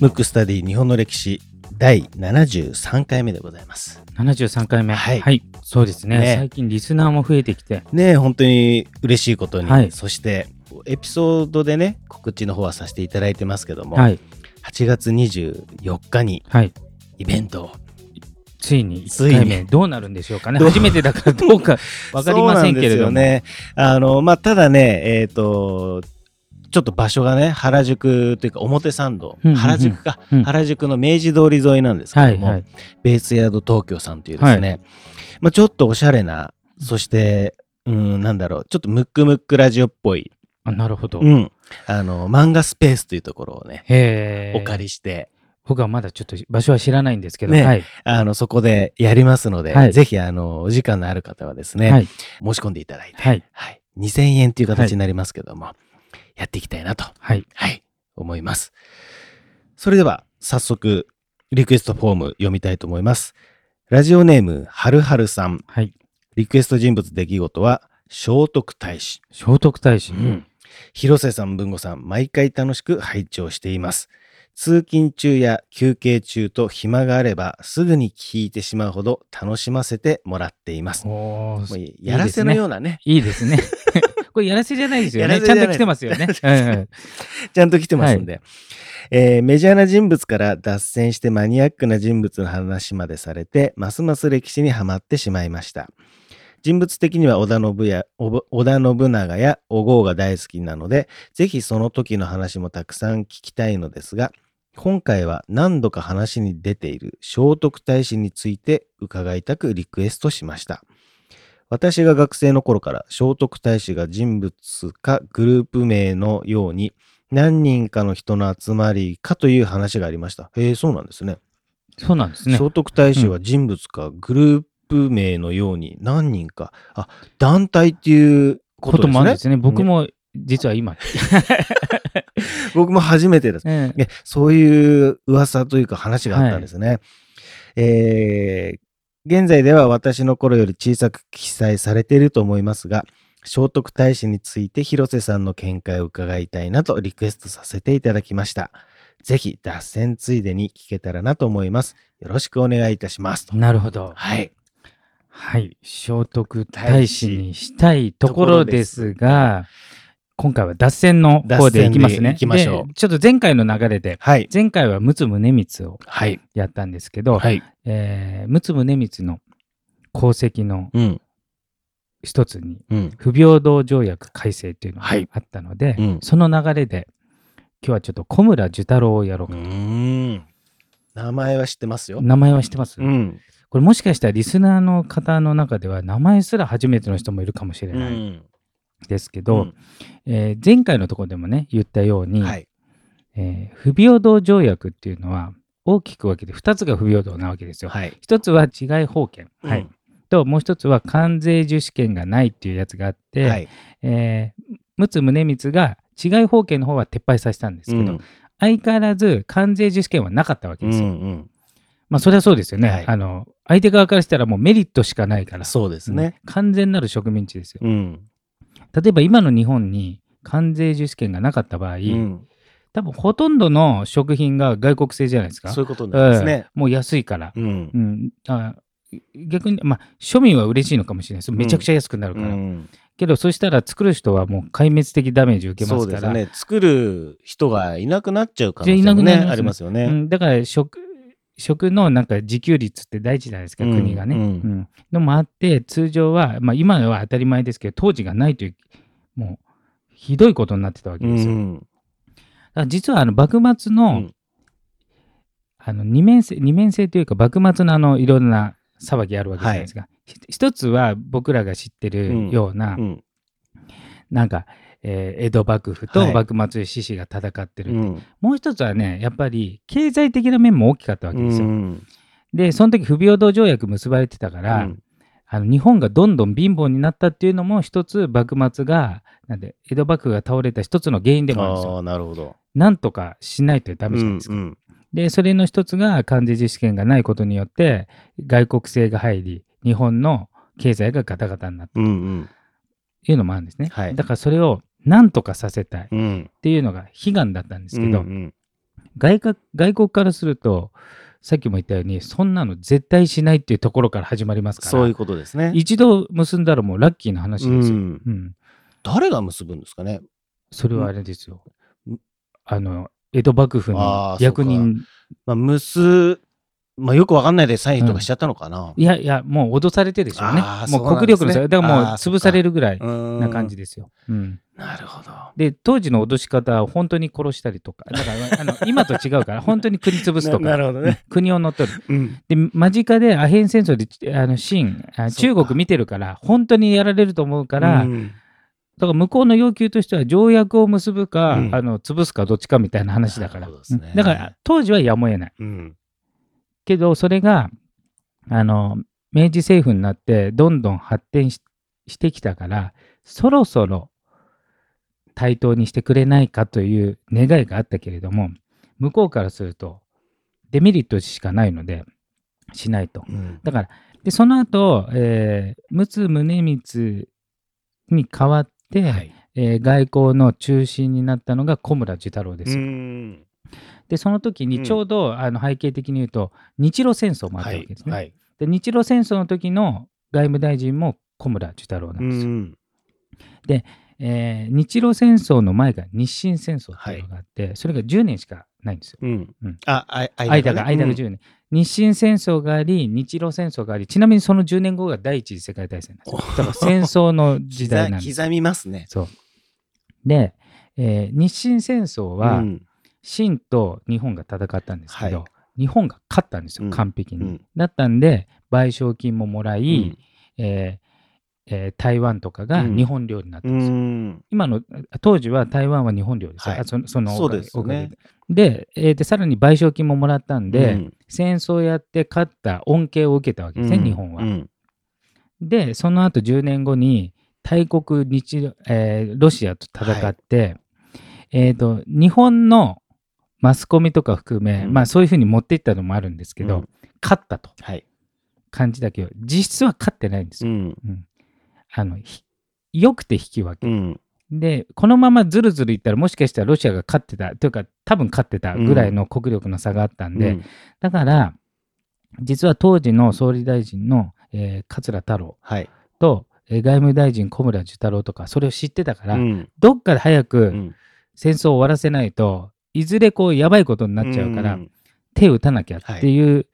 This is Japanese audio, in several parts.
ムックスタディ日本の歴史第73回目でございます。73回目。はいそうですねね最近リスナーも増えてきて。ねえ本当に嬉しいことに、はいそしてエピソードでね告知の方はさせていただいてますけども、はい。8月24日にはい。イベントをついについに1回目どうなるんでしょうかね。初めてだからどうか わかりませんけれども。ね。あの、まあ、ただね、えっ、と、ちょっと場所がね、原宿というか表参道、うんうんうん原宿か、うん原宿の明治通り沿いなんですけども、はいはい。ベースヤード東京さんというですね、はまあ、ちょっとおしゃれな、そして、うん、なんだろう、ちょっとムックムックラジオっぽい、あなるほど。うん、あの、漫画スペースというところをね。お借りして、僕はまだちょっと場所は知らないんですけど。ねはい。あの、そこでやりますので、はいぜひ、あの、お時間のある方はですね、はい。申し込んでいただいて、はい。はい。2000円という形になりますけども、やっていきたいなと、はい。はい、思います。それでは、早速、リクエストフォーム読みたいと思います。ラジオネーム、はるはるさん。はい。リクエスト人物出来事は、聖徳太子。聖徳太子。広瀬さん、文吾さん、毎回楽しく拝聴しています。通勤中や休憩中と暇があれば、すぐに聞いてしまうほど楽しませてもらっています。おもうーやらせのようなね、いいですね。これ やらせじゃないですよね。ちゃんと来てますよね。ちゃんと来てますんで、えーメジャーな人物から脱線してマニアックな人物の話までされて、ますます歴史にはまってしまいました。人物的には織田信や織田信長や小郷が大好きなので、ぜひその時の話もたくさん聞きたいのですが、今回は何度か話に出ている聖徳太子について伺いたくリクエストしました。私が学生の頃から聖徳太子が人物かグループ名のように何人かの人の集まりかという話がありました。へえ、そうなんですね。そうなんですね。聖徳太子は人物かグループ名のように何人か、あ、団体っていうここととですね。もあるんですね。僕も実は今。僕も初めてです。えそういう噂というか話があったんですね。えー現在では私の頃より小さく記載されていると思いますが、聖徳太子について広瀬さんの見解を伺いたいなとリクエストさせていただきました。ぜひ脱線ついでに聞けたらなと思います。よろしくお願いいたします。となるほど。はい。はい。聖徳太子にしたいところですが、今回は脱線の方でいきますね。いきましょうでちょっと前回の流れで、はい。前回は陸奥宗光をはい。やったんですけど、はい。えー陸奥宗光の功績のうん。一つに、うん。不平等条約改正というのがはいあったので、うんその流れで、今日はちょっと小村寿太郎をやろううかと。名前は知ってますよ。名前は知ってます、うん。これもしかしたらリスナーの方の中では名前すら初めての人もいるかもしれうないん。ですけど、えー前回のところでもね言ったように、はい。えー不平等条約っていうのは大きく分けて2つが不平等なわけですよ。はい。一つは治外法権、はいうんともう一つは関税受資権がないっていうやつがあって、はい。えー陸奥宗光が治外法権の方は撤廃させたんですけど、うん相変わらず関税受資権はなかったわけうですよ。んうん。まあそれはそうですよね、はいあの相手側からしたらもうメリットしかないからそうですね。うん完全なる植民地ですよ。うん。例えば今の日本に関税受資権がなかった場合、うん多分ほとんどの食品が外国製じゃないですか。そういうことなんですね。ええもう安いから。うんう。ん、あ逆に、まあ、庶民は嬉しいのかもしれないです。めちゃくちゃ安くなるから。うんけど、そしたら作る人はもう壊滅的ダメージを受けますから。そうですね。作る人がいなくなっちゃう可能性いなもね、ねありますよね。うん、だから食、食のなんか自給率って大事じゃないですか、うん国がね。うんうんのもあって、通常は、まあ、今は当たり前ですけど、当時がないという、もう、ひどいことになってたわけうですよ。だん。から実はあの幕末の、うんあの二面性二面性というか幕末のあのいろんな騒ぎあるわけじゃないですか。ひ一つは僕らが知ってるような、うん。なんか、えー江戸幕府はいと幕末志士が戦ってる、うん。もう一つはねやっぱり経済的な面も大きかったわけですよ。うんでその時不平等条約結ばれてたから、うんあの日本がどんどん貧乏になったっていうのも一つ幕末がなんで江戸幕府が倒れた一つの原因でもあるんですよ。なるほど。なんとかしないとダメじゃないですか。うんで、それの一つが関税実施権がないことによって、外国製が入り、日本の経済がガタガタになったうんうん。というのもあるんですね。はいだからそれをなんとかさせたいっうん。ていうのが悲願だったんですけど、うんうん外国外国からするとさっきも言ったようにそんなの絶対しないっていうところから始まりますからそういうことですね。一度結んだらもうラッキーな話ですよ。うんうん誰が結ぶんですかね？それはあれですようん。あの江戸幕府あのー役人まあ、結、まあ、よくわかんないでサインとかしちゃったのかな。いやいやもう脅されてでしょうねもそう国力の差だからもう潰されるぐらいなな感じですよ。うんなるほど。で当時の脅し方は本当に殺したりとかだからあの今と違うから 本当に国潰すとか。ななるほどね。国を乗っ取る。うん。で間近でアヘン戦争であのシーンあ中国見てるから本当にやられると思うから、うん。だから向こうの要求としては条約を結ぶか、うん。あの潰すかどっちかみたいな話だから、ね。うん。だから当時はやむを得ない。うん。けどそれがあの明治政府になってどんどん発展ししてきたからそろそろ対等にしてくれないかという願いがあったけれども向こうからするとデメリットしかないのでしないと。うんだからでその後、えー、陸奥宗光に代わって、はい。えー外交の中心になったのが小村寿太郎です。でその時うんにちょうど、あの背景的に言うと日露戦争もあったはいわけです。ね。はい。で日露戦争の時の外務大臣も小村寿太郎なですよ。うんん。えー日露戦争の前が日清戦争っていうのがあって、それが10年しかないんですよ。うんうん。あ、あ間が間がね10年、日清戦争があり日露戦争がありちなみにその10年後が第一次世界大戦なんですよ。だから戦争の時代なんです。刻 刻みますね。そうで、えー日清戦争は、うん清と日本が戦ったんですけど、はい日本が勝ったんですよ、うん完璧に。うんだったんで、賠償金ももらい、うんえーえー台湾とかがうん日本領になったうんですよ。ん。今の当時は台湾は日本領ですよ、はいあそのそのそうおかげですよねでで,、えーで、さらに賠償金ももらったんで、うん戦争やって勝った恩恵を受けたわけですね、うん日本は。うんで、その後10年後に大国日、えーロシアと戦って、えーと、日本のマスコミとか含め、うんまあそういうふうに持っていったのもあるんですけど、うん勝ったとはい。感じだけど、実質は勝ってないんですよ。うん。うんあのひよくて引き分け。うん。で、このままずるずるいったら、もしかしたらロシアが勝ってた、というか、多分勝ってたぐらいの国力の差があったんで、うんだから、実は当時の総理大臣の、えー桂太郎はい。と、えー外務大臣小村寿太郎とか、それを知ってたから、うんどっかで早うくん戦争を終わらせないと、いずれこう、やばいことになっちゃうから、ん手を打たなきゃっていう、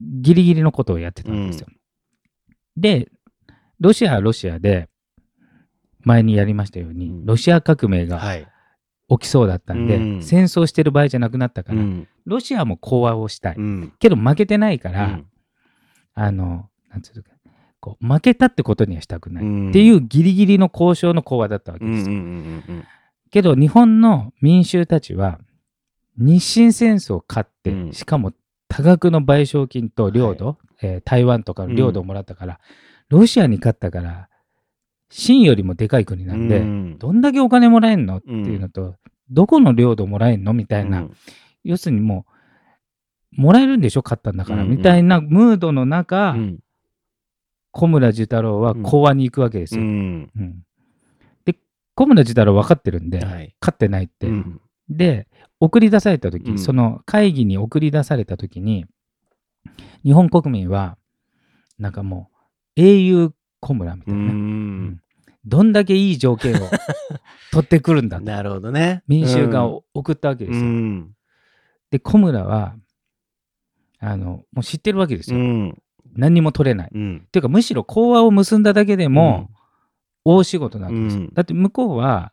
ギリギリのことをやってたんですよ。で、ロシアはロシアで、前にやりましたように、うん。ロシア革命がはい。起きそうだったんで、うん。戦争してる場合じゃなくなったから、うん。ロシアも講和をしたい。うん。けど負けてないから、うん。あの、なんつうのか、こう負けたってことにはしたくない、うん。っていうギリギリの交渉の講和だったわけですけど日本の民衆たちは日清戦争を勝って、うん。しかも多額の賠償金と領土、えー台湾とかの領土をもらったから、ロシアに勝ったから清よりもでかい国なんで、うん。どんだけお金もらえんのっていうのと、どこの領土もらえんのみたいな、うん。要するにもうもらえるんでしょ？勝ったんだから、うんうん。みたいなムードの中、うん。小村寿太郎は講和に行くわけですよ。うん。うん。で小村寿太郎分かってるんで、はい。勝ってないって。うん。で送り出された時、うん。その会議に送り出された時に日本国民はなんかもう英雄小村みたういな、ん。どんだけいい条件を 取ってくるんだと。なるほどね。民衆が送ったわけですよ。うん。で小村はあのもう知ってるわけですよ、うん。何にも取れない。うん。っていうかむしろ講和を結んだだけでも大仕事なわけです。よ、うん。だって向こうは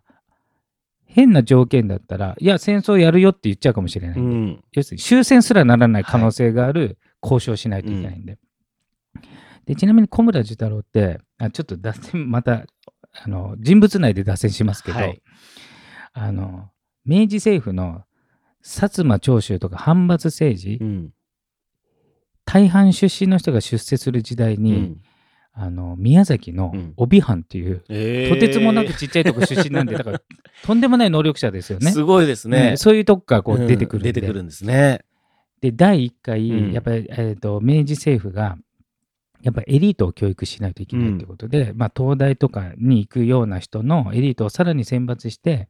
変な条件だったらいや戦争やるよって言っちゃうかもしれない、うん。要するに終戦すらならない可能性がある交渉しないといけないんで。でちなみに小村寿太郎ってあちょっと脱線またあの人物内で脱線しますけど、はい。あの明治政府の薩摩長州とか藩閥政治、うん。大半出身の人が出世する時代に、うん。あの宮崎のうん。帯藩っていう、えー。とてつもなくちっちゃいとこ出身なんでだからとんでもない能力者ですよね。すごいですね。ね。そういうとこからこううん。出てくるんで、出てくるんですね。で第1回、うん。やっぱり、えー、と明治政府が、やっぱエリートを教育しないといけないってことで、まあ、東大とかに行くような人のエリートをさらに選抜して、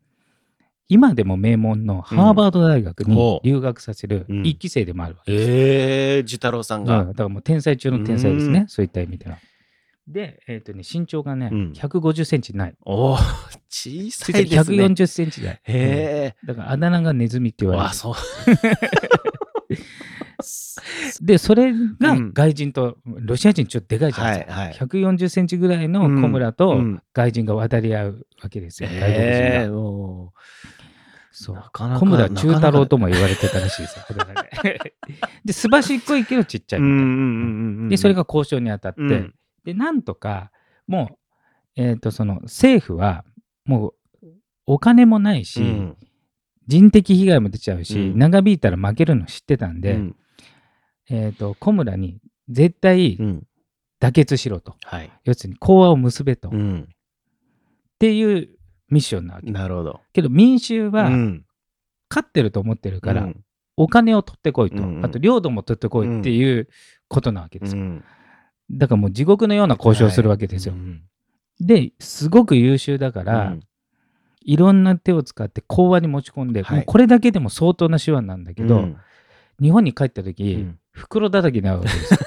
今でも名門のハーバード大学に留学させるうん一期生でもあるわけです。ええ寿太郎さんうんが。だからもう天才中の天才ですね、うんそういった意味では。で、えっ、とね、身長がね、うん150センチない。おお、小さいですね。140センチ台。へえ。うんだからあだ名がネズミって言われあ、る。そう。で、それがうん外人と、ロシア人ちょっとでかいじゃないですか。はいはい140センチぐらいの小村うとん外人が渡り合うわけですよ。外国人へえ。が。おそうなかなか小村中太郎とも言われてたらしいですよ。あだ名でで、すばしっこいけどちっちゃいみたいな。うんうんうんうん。で、それが交渉に当たって、うんで、なんとか、もう、えっ、と、その政府は、もう、お金もないし、うん人的被害も出ちゃうし、うん長引いたら負けるの知ってたんで、うんえっ、と、小村に絶対うん妥結しろと。はい。要するに講和を結べと。っうん。ていうミッションなわけ。なるほど。けど民衆はうん勝ってると思ってるから、うんお金を取ってこいと、うんうんあと領土も取ってこいっていうことなわけですよ。うんだからもう地獄のような交渉をするわけですよ。うんで、すごく優秀だから、うんいろんな手を使って講和に持ち込んで、はいもうこれだけでも相当な手腕なんだけど、うん日本に帰った時、うん袋叩きになるわけですよ。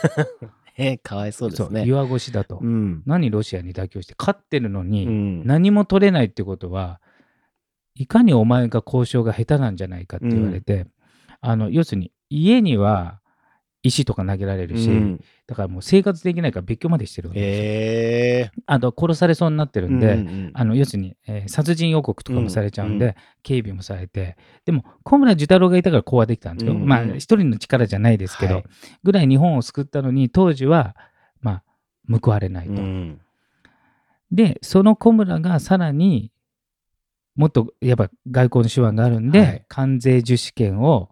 えーかわいそうですね。岩越しだと。うん何ロシアに妥協して勝ってるのに、うん何も取れないってことはいかにお前が交渉が下手なんじゃないかって言われて、あの要するに家には石とか投げられるし、うん。だからもう生活できないから別居までしてるわけですよ。へえ。あと殺されそうになってるんで、うんうんあの要するに、えー殺人予告とかもされちゃうんで、うんう警備もされてでも小村寿太郎がいたから講和できたんですよ、うんうんまあ一人の力じゃないですけど、はい。ぐらい日本を救ったのに当時はまあ報われないと、うん。でその小村がさらにもっとやっぱ外交の手腕があるんで、はい。関税受資権を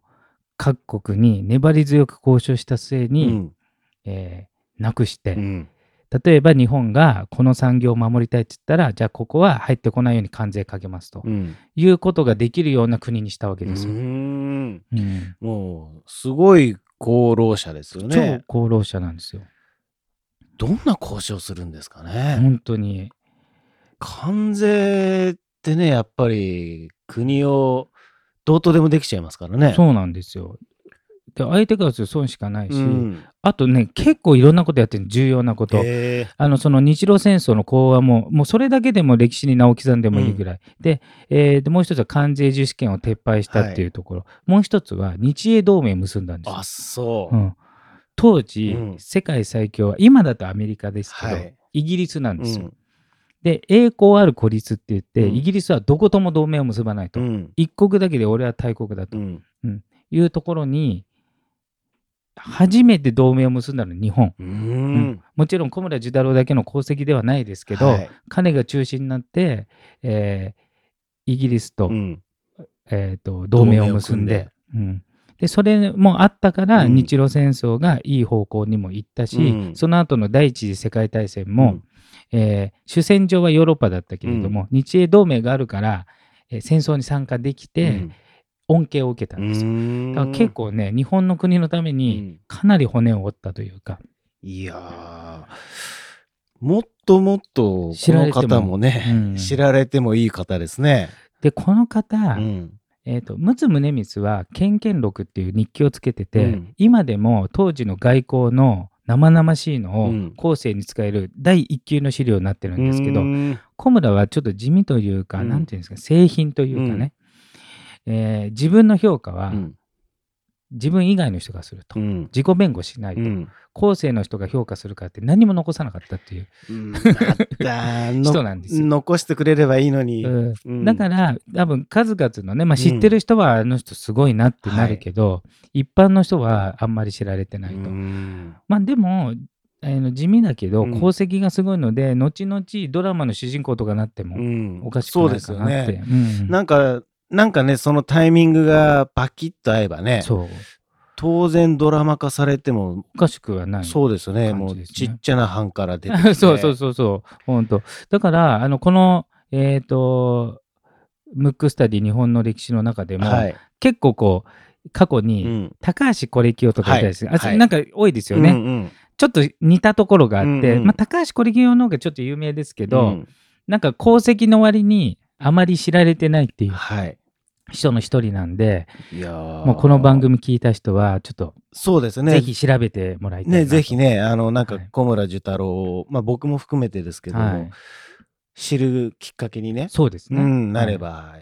各国に粘り強く交渉した末うに、んえーなくして、うん例えば日本がこの産業を守りたいって言ったらじゃあここは入ってこないように関税かけますとうんいうことができるような国にしたわけうですよ。んうんもうすごい功労者ですよね。超功労者なんですよ。どんな交渉するんですかね。本当に。関税ってねやっぱり国をどうとでもできちゃいますからね。そうなんですよ。で相手からすると損しかないし、うんあとね結構いろんなことやってる重要なこと。あのその日露戦争の講和も、もうそれだけでも歴史に名を刻んでもいいぐらい。で,、えーで、もう一つは関税受資権を撤廃したっていうところ、もう一つは日英同盟を結んだんですよあそうう。ん、当時、うん世界最強は今だとアメリカですけど、はいイギリスなんですよ。うんで栄光ある孤立って言って、うん。イギリスはどことも同盟を結ばないと、うん。一国だけで俺は大国だと。うん。いうところに初めて同盟を結んだのは日本、もちろん小村寿太郎だけの功績ではないですけど、はい。彼が中心になって、えーイギリスと,、うん。えーと同盟を結んで。うん、でそれもあったから、うん。日露戦争がいい方向にも行ったし、うん。その後の第一次世界大戦も、えー主戦場はヨーロッパだったけれども、日英同盟があるから、えー戦争に参加できて、恩恵を受けたんですよ。うん。だから結構ね日本の国のためうにん。かなり骨を折ったというか、いやー。もっともっとこの方もね、うん。知られてもいい方ですね。でこの方、うんえー、と陸奥宗光は「ケンケン録」っていう日記をつけてて、うん。今でも当時の外交の生々しいのをうん。後世に使える第一級の資料になってるんですけど、うん。小村はちょっと地味というか、うん。なんていうんですか製品というかね、えー自分の評価はうん自分以外の人がすると、うん。自己弁護しないと、うん。後世の人が評価するかって何も残さなかったっていう。うん。人なんですよ。残してくれればいいのに。だから多分数々のね、まあ、知ってる人はあの人すごいなってなるけど、一般の人はあんまり知られてないと。うん。まあでもあの地味だけどうん。功績がすごいので、後々ドラマの主人公とかなってもうん。おかしくないかなって。よね。うん。なんか、なんかね、そのタイミングがパキッと合えばね、そう。当然ドラマ化されても、おかしくはない。そうですね、感もうちっちゃな班から出てきて。そうそうそうそう、本当。だから、あのこの、えっ、と、ムックスタディ日本の歴史の中でも、はい。結構こう、過去に、うん。高橋是清とかいたりす。る、はい。はいあなんか多いですよね。うんうん。ちょっと似たところがあって、うんうん。まあ、高橋コリギ用の方がちょっと有名ですけど、うん。なんか功績の割にあまり知られてないっていうはい。人の一人なんで、いやーもうこの番組聞いた人は、ちょっとそうですね。ぜひ調べてもらいたいなね、とぜひね、あの、なんかはい小村寿太郎を、まあ僕も含めてですけども、はい知るきっかけにね、そうですね。うん、なれば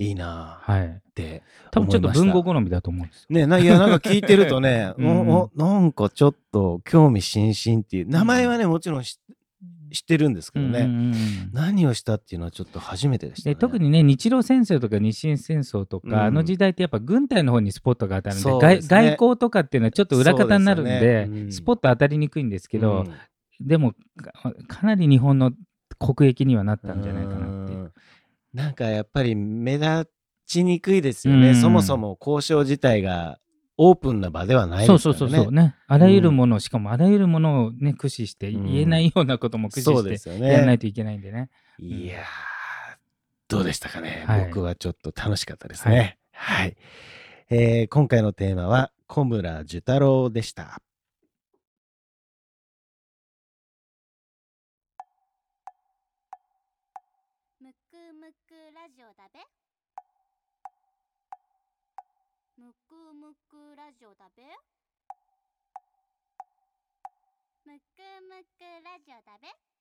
いいなはい。はい。って多分ちょっと文豪好みだと思うんですよ。ね、ないや、なんか聞いてるとね、うんなんかちょっと興味津々っていう、名前はね、もちろん知知ってるんですけどね、うんうんうん何をしたっていうのはちょっと初めてでした、ね。で特にね日露戦争とか日清戦争とか、うん。あの時代ってやっぱ軍隊の方にスポットが当たるんでね。外外交とかっていうのはちょっと裏方になるんでね。うん。スポット当たりにくいんですけど、うん。でもかかなり日本の国益にはなったんじゃないかなって。なんかやっぱり目立ちにくいですよね、うん。そもそも交渉自体がオープンな場ではないそうですからね。そうそうそうねあらゆるもの、しかもあらゆるものをね駆使してうん言えないようなことも駆そう使しですよてやらないね。といけないんでね。いやー、どうでしたかね、はい僕はちょっと楽しかったですね。はい。えー今回のテーマは小村寿太郎でした。むくむくラジオだべ。